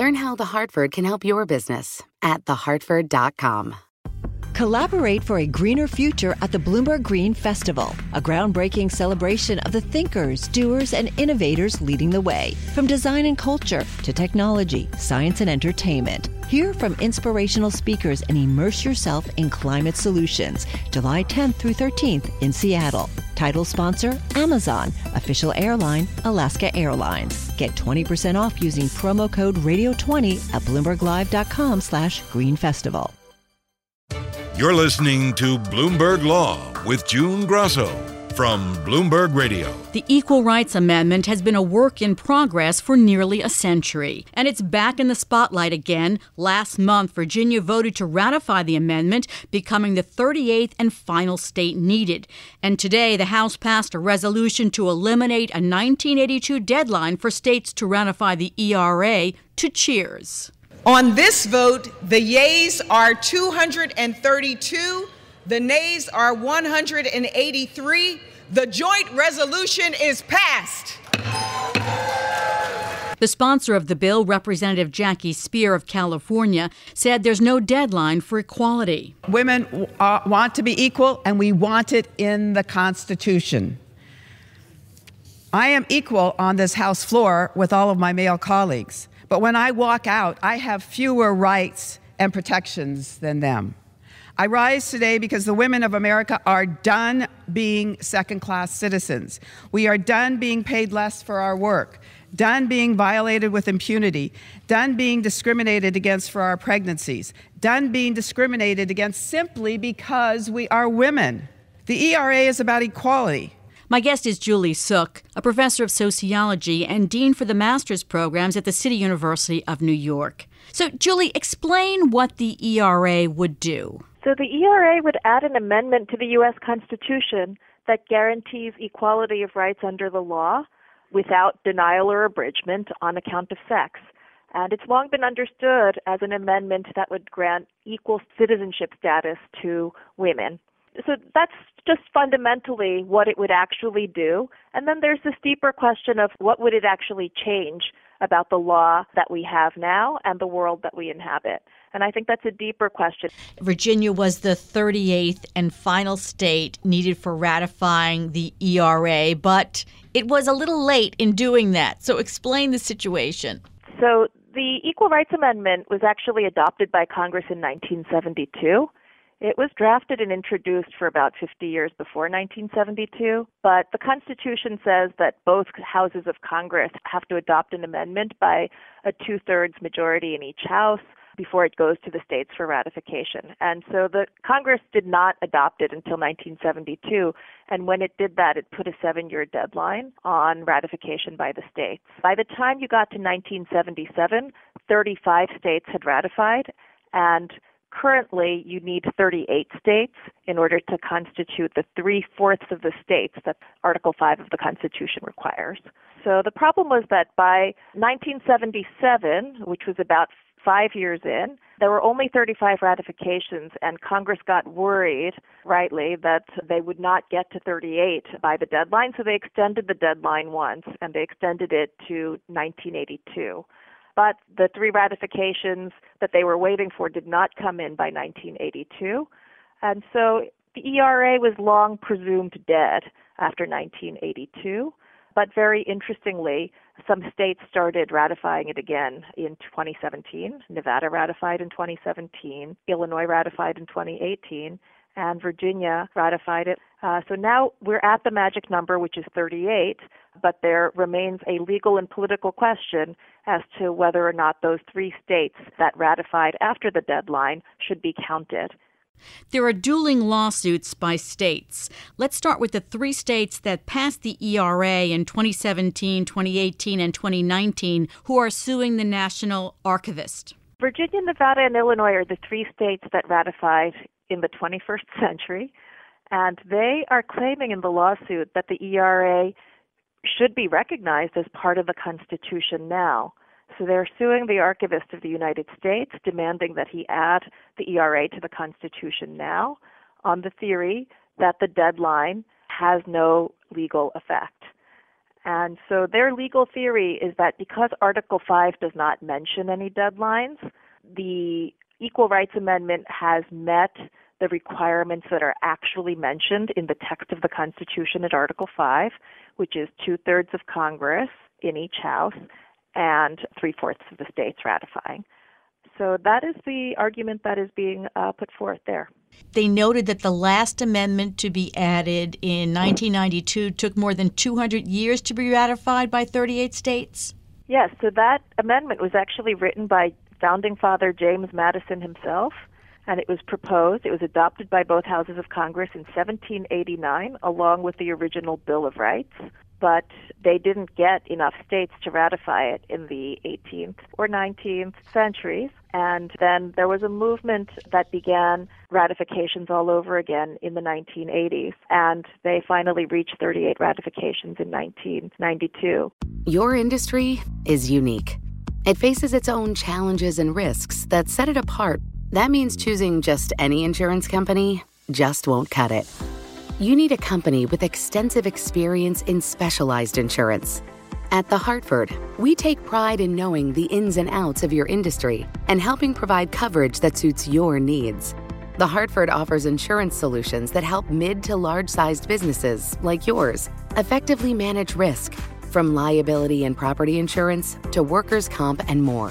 Learn how The Hartford can help your business at thehartford.com. Collaborate for a greener future at the Bloomberg Green Festival, a groundbreaking celebration of the thinkers, doers, and innovators leading the way. From design and culture to technology, science, and entertainment. Hear from inspirational speakers and immerse yourself in climate solutions. July 10th through 13th in Seattle. Title sponsor Amazon. Official airline Alaska Airlines. Get 20% off using promo code Radio20 at BloombergLive.com slash Green Festival. You're listening to Bloomberg Law with June Grosso from Bloomberg Radio. The Equal Rights Amendment has been a work in progress for nearly a century, and it's back in the spotlight again. Last month, Virginia voted to ratify the amendment, becoming the 38th and final state needed. And today, the House passed a resolution to eliminate a 1982 deadline for states to ratify the ERA to cheers. On this vote, the yeas are 232, the nays are 183. The joint resolution is passed. The sponsor of the bill, Representative Jackie Speier of California, said there's no deadline for equality. Women uh, want to be equal, and we want it in the Constitution. I am equal on this House floor with all of my male colleagues. But when I walk out, I have fewer rights and protections than them. I rise today because the women of America are done being second class citizens. We are done being paid less for our work, done being violated with impunity, done being discriminated against for our pregnancies, done being discriminated against simply because we are women. The ERA is about equality. My guest is Julie Suk, a professor of sociology and dean for the master's programs at the City University of New York. So, Julie, explain what the ERA would do. So, the ERA would add an amendment to the U.S. Constitution that guarantees equality of rights under the law without denial or abridgment on account of sex. And it's long been understood as an amendment that would grant equal citizenship status to women. So that's just fundamentally what it would actually do. And then there's this deeper question of what would it actually change about the law that we have now and the world that we inhabit. And I think that's a deeper question. Virginia was the 38th and final state needed for ratifying the ERA, but it was a little late in doing that. So explain the situation. So the Equal Rights Amendment was actually adopted by Congress in 1972. It was drafted and introduced for about 50 years before 1972, but the Constitution says that both houses of Congress have to adopt an amendment by a two thirds majority in each house before it goes to the states for ratification. And so the Congress did not adopt it until 1972. And when it did that, it put a seven year deadline on ratification by the states. By the time you got to 1977, 35 states had ratified. And Currently, you need 38 states in order to constitute the three fourths of the states that Article 5 of the Constitution requires. So the problem was that by 1977, which was about five years in, there were only 35 ratifications, and Congress got worried, rightly, that they would not get to 38 by the deadline, so they extended the deadline once, and they extended it to 1982 but the three ratifications that they were waiting for did not come in by 1982. And so the ERA was long presumed dead after 1982. But very interestingly, some states started ratifying it again in 2017. Nevada ratified in 2017, Illinois ratified in 2018, and Virginia ratified it. Uh, so now we're at the magic number, which is 38, but there remains a legal and political question as to whether or not those three states that ratified after the deadline should be counted. There are dueling lawsuits by states. Let's start with the three states that passed the ERA in 2017, 2018, and 2019 who are suing the National Archivist. Virginia, Nevada, and Illinois are the three states that ratified in the 21st century, and they are claiming in the lawsuit that the ERA should be recognized as part of the Constitution now. So they're suing the Archivist of the United States, demanding that he add the ERA to the Constitution now on the theory that the deadline has no legal effect. And so their legal theory is that because Article 5 does not mention any deadlines, the Equal Rights Amendment has met the requirements that are actually mentioned in the text of the Constitution at Article 5, which is two thirds of Congress in each House and three fourths of the states ratifying. So that is the argument that is being uh, put forth there. They noted that the last amendment to be added in 1992 took more than 200 years to be ratified by 38 states. Yes, so that amendment was actually written by founding father James Madison himself, and it was proposed, it was adopted by both houses of Congress in 1789, along with the original Bill of Rights but they didn't get enough states to ratify it in the 18th or 19th centuries. And then there was a movement that began ratifications all over again in the 1980s, and they finally reached 38 ratifications in 1992. Your industry is unique. It faces its own challenges and risks that set it apart. That means choosing just any insurance company just won't cut it you need a company with extensive experience in specialized insurance. At The Hartford, we take pride in knowing the ins and outs of your industry and helping provide coverage that suits your needs. The Hartford offers insurance solutions that help mid to large sized businesses like yours effectively manage risk, from liability and property insurance to workers' comp and more.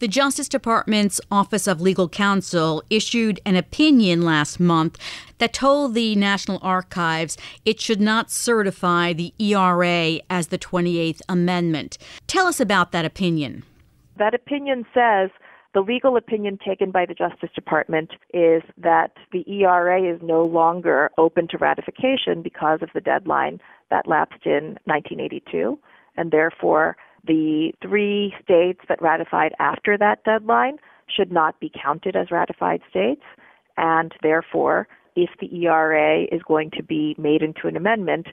The Justice Department's Office of Legal Counsel issued an opinion last month that told the National Archives it should not certify the ERA as the 28th Amendment. Tell us about that opinion. That opinion says the legal opinion taken by the Justice Department is that the ERA is no longer open to ratification because of the deadline that lapsed in 1982, and therefore the three states that ratified after that deadline should not be counted as ratified states, and therefore, if the ERA is going to be made into an amendment,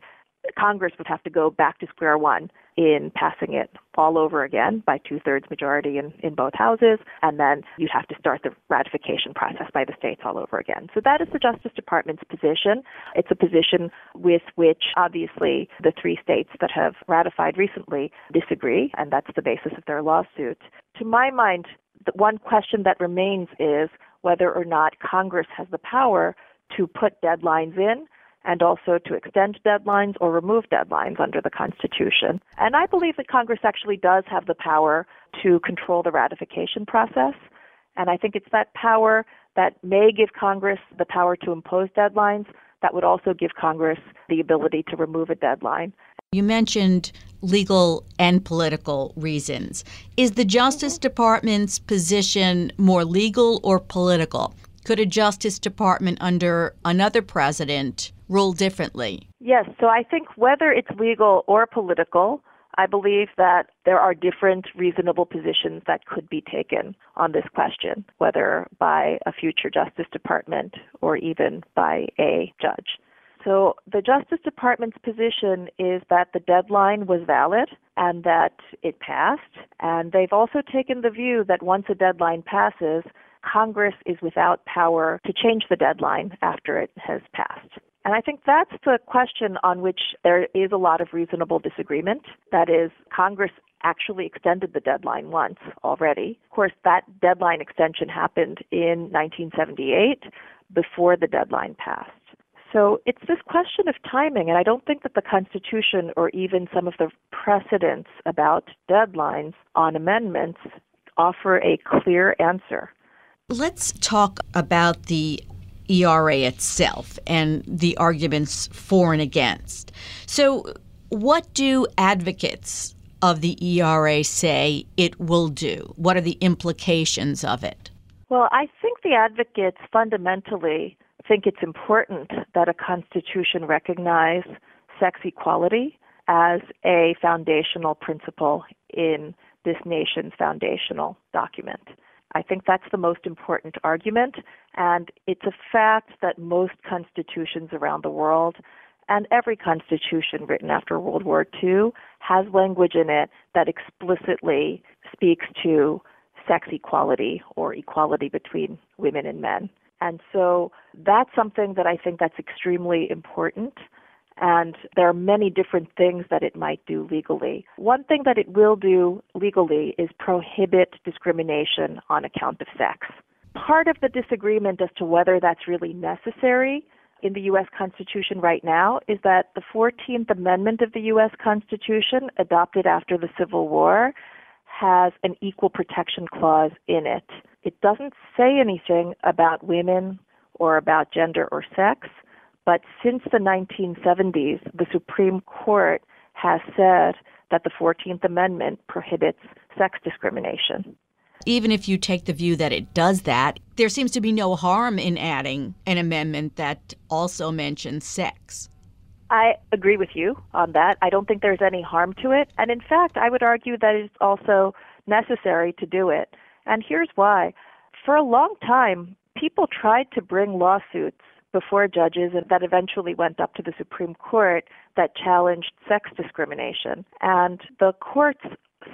Congress would have to go back to square one in passing it all over again by two thirds majority in, in both houses, and then you'd have to start the ratification process by the states all over again. So that is the Justice Department's position. It's a position with which obviously the three states that have ratified recently disagree, and that's the basis of their lawsuit. To my mind, the one question that remains is whether or not Congress has the power to put deadlines in and also to extend deadlines or remove deadlines under the Constitution. And I believe that Congress actually does have the power to control the ratification process. And I think it's that power that may give Congress the power to impose deadlines that would also give Congress the ability to remove a deadline. You mentioned legal and political reasons. Is the Justice Department's position more legal or political? Could a Justice Department under another president rule differently? Yes, so I think whether it's legal or political, I believe that there are different reasonable positions that could be taken on this question, whether by a future Justice Department or even by a judge. So the Justice Department's position is that the deadline was valid and that it passed. And they've also taken the view that once a deadline passes, Congress is without power to change the deadline after it has passed. And I think that's the question on which there is a lot of reasonable disagreement. That is, Congress actually extended the deadline once already. Of course, that deadline extension happened in 1978 before the deadline passed. So it's this question of timing, and I don't think that the Constitution or even some of the precedents about deadlines on amendments offer a clear answer. Let's talk about the ERA itself and the arguments for and against. So, what do advocates of the ERA say it will do? What are the implications of it? Well, I think the advocates fundamentally think it's important that a constitution recognize sex equality as a foundational principle in this nation's foundational document. I think that's the most important argument, and it's a fact that most constitutions around the world and every constitution written after World War II has language in it that explicitly speaks to sex equality or equality between women and men. And so that's something that I think that's extremely important and there are many different things that it might do legally. One thing that it will do legally is prohibit discrimination on account of sex. Part of the disagreement as to whether that's really necessary in the U.S. Constitution right now is that the 14th Amendment of the U.S. Constitution, adopted after the Civil War, has an equal protection clause in it. It doesn't say anything about women or about gender or sex. But since the 1970s, the Supreme Court has said that the 14th Amendment prohibits sex discrimination. Even if you take the view that it does that, there seems to be no harm in adding an amendment that also mentions sex. I agree with you on that. I don't think there's any harm to it. And in fact, I would argue that it's also necessary to do it. And here's why. For a long time, people tried to bring lawsuits before judges and that eventually went up to the Supreme Court that challenged sex discrimination. And the courts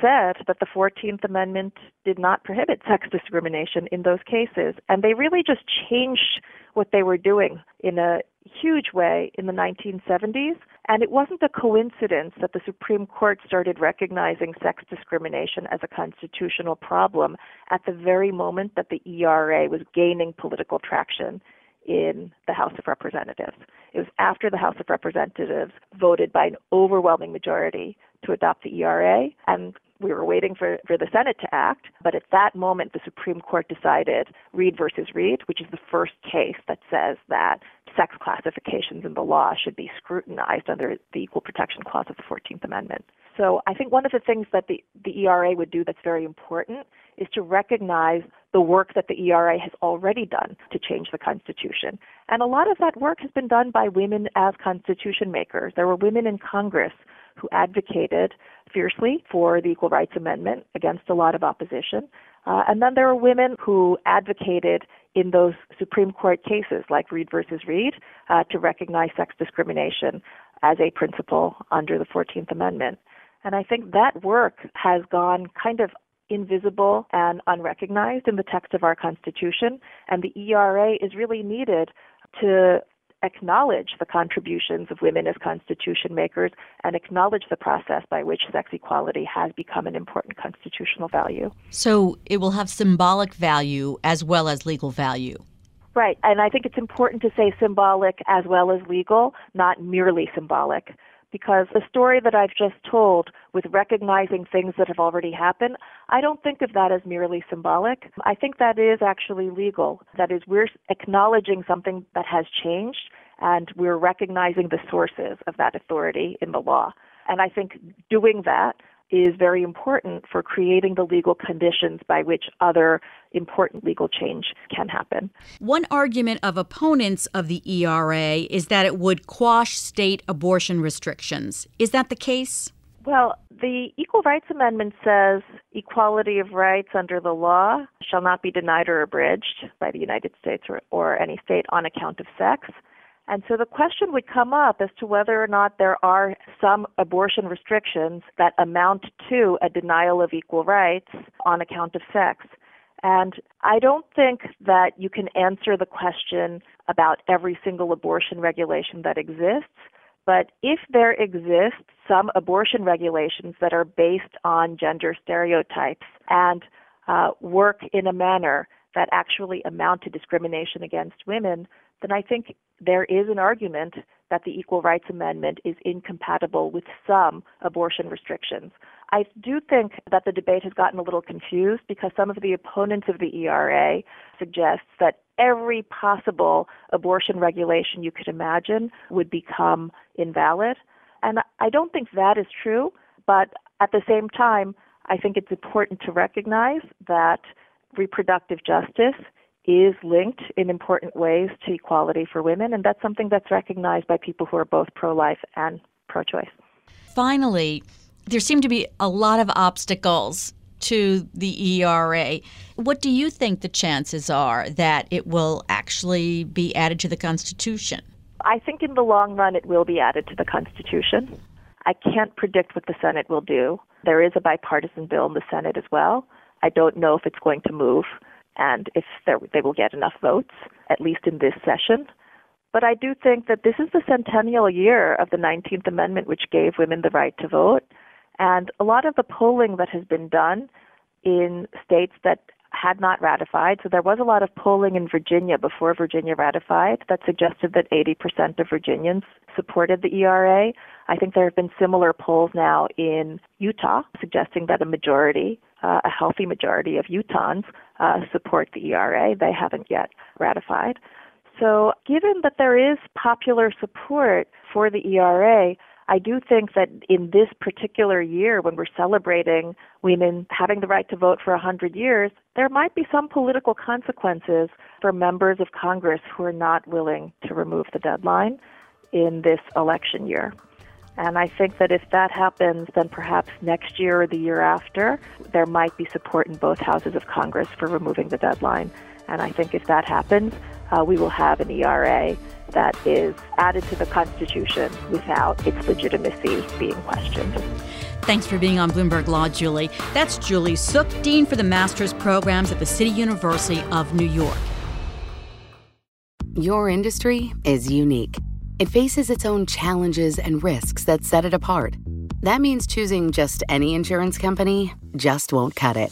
said that the 14th Amendment did not prohibit sex discrimination in those cases. And they really just changed what they were doing in a huge way in the 1970s. And it wasn't a coincidence that the Supreme Court started recognizing sex discrimination as a constitutional problem at the very moment that the ERA was gaining political traction in the House of Representatives. It was after the House of Representatives voted by an overwhelming majority to adopt the ERA, and we were waiting for, for the Senate to act. But at that moment, the Supreme Court decided Reed versus Reed, which is the first case that says that sex classifications in the law should be scrutinized under the Equal Protection Clause of the 14th Amendment. So I think one of the things that the, the ERA would do that's very important is to recognize the work that the ERA has already done to change the Constitution. And a lot of that work has been done by women as Constitution makers. There were women in Congress who advocated fiercely for the Equal Rights Amendment against a lot of opposition. Uh, and then there were women who advocated in those Supreme Court cases, like Reed versus Reed, uh, to recognize sex discrimination as a principle under the 14th Amendment. And I think that work has gone kind of invisible and unrecognized in the text of our Constitution, and the ERA is really needed to acknowledge the contributions of women as constitution makers and acknowledge the process by which sex equality has become an important constitutional value. So it will have symbolic value as well as legal value. Right, and I think it's important to say symbolic as well as legal, not merely symbolic because the story that I've just told with recognizing things that have already happened, I don't think of that as merely symbolic. I think that is actually legal. That is, we're acknowledging something that has changed and we're recognizing the sources of that authority in the law. And I think doing that is very important for creating the legal conditions by which other important legal change can happen. One argument of opponents of the ERA is that it would quash state abortion restrictions. Is that the case? Well, the Equal Rights Amendment says equality of rights under the law shall not be denied or abridged by the United States or, or any state on account of sex. And so the question would come up as to whether or not there are some abortion restrictions that amount to a denial of equal rights on account of sex. And I don't think that you can answer the question about every single abortion regulation that exists. But if there exist some abortion regulations that are based on gender stereotypes and uh, work in a manner that actually amount to discrimination against women, then I think there is an argument that the Equal Rights Amendment is incompatible with some abortion restrictions. I do think that the debate has gotten a little confused because some of the opponents of the ERA suggests that every possible abortion regulation you could imagine would become invalid. And I don't think that is true, but at the same time, I think it's important to recognize that reproductive justice is linked in important ways to equality for women, and that's something that's recognized by people who are both pro life and pro choice. Finally, there seem to be a lot of obstacles to the ERA. What do you think the chances are that it will actually be added to the Constitution? I think in the long run it will be added to the Constitution. I can't predict what the Senate will do. There is a bipartisan bill in the Senate as well. I don't know if it's going to move and if they will get enough votes, at least in this session. But I do think that this is the centennial year of the 19th Amendment, which gave women the right to vote. And a lot of the polling that has been done in states that had not ratified, so there was a lot of polling in Virginia before Virginia ratified that suggested that 80% of Virginians supported the ERA. I think there have been similar polls now in Utah suggesting that a majority, uh, a healthy majority of Utahns uh, support the ERA. They haven't yet ratified. So, given that there is popular support for the ERA, I do think that in this particular year, when we're celebrating women having the right to vote for 100 years, there might be some political consequences for members of Congress who are not willing to remove the deadline in this election year. And I think that if that happens, then perhaps next year or the year after, there might be support in both houses of Congress for removing the deadline. And I think if that happens, uh, we will have an ERA that is added to the Constitution without its legitimacy being questioned. Thanks for being on Bloomberg Law, Julie. That's Julie Suk, Dean for the Master's Programs at the City University of New York. Your industry is unique. It faces its own challenges and risks that set it apart. That means choosing just any insurance company just won't cut it.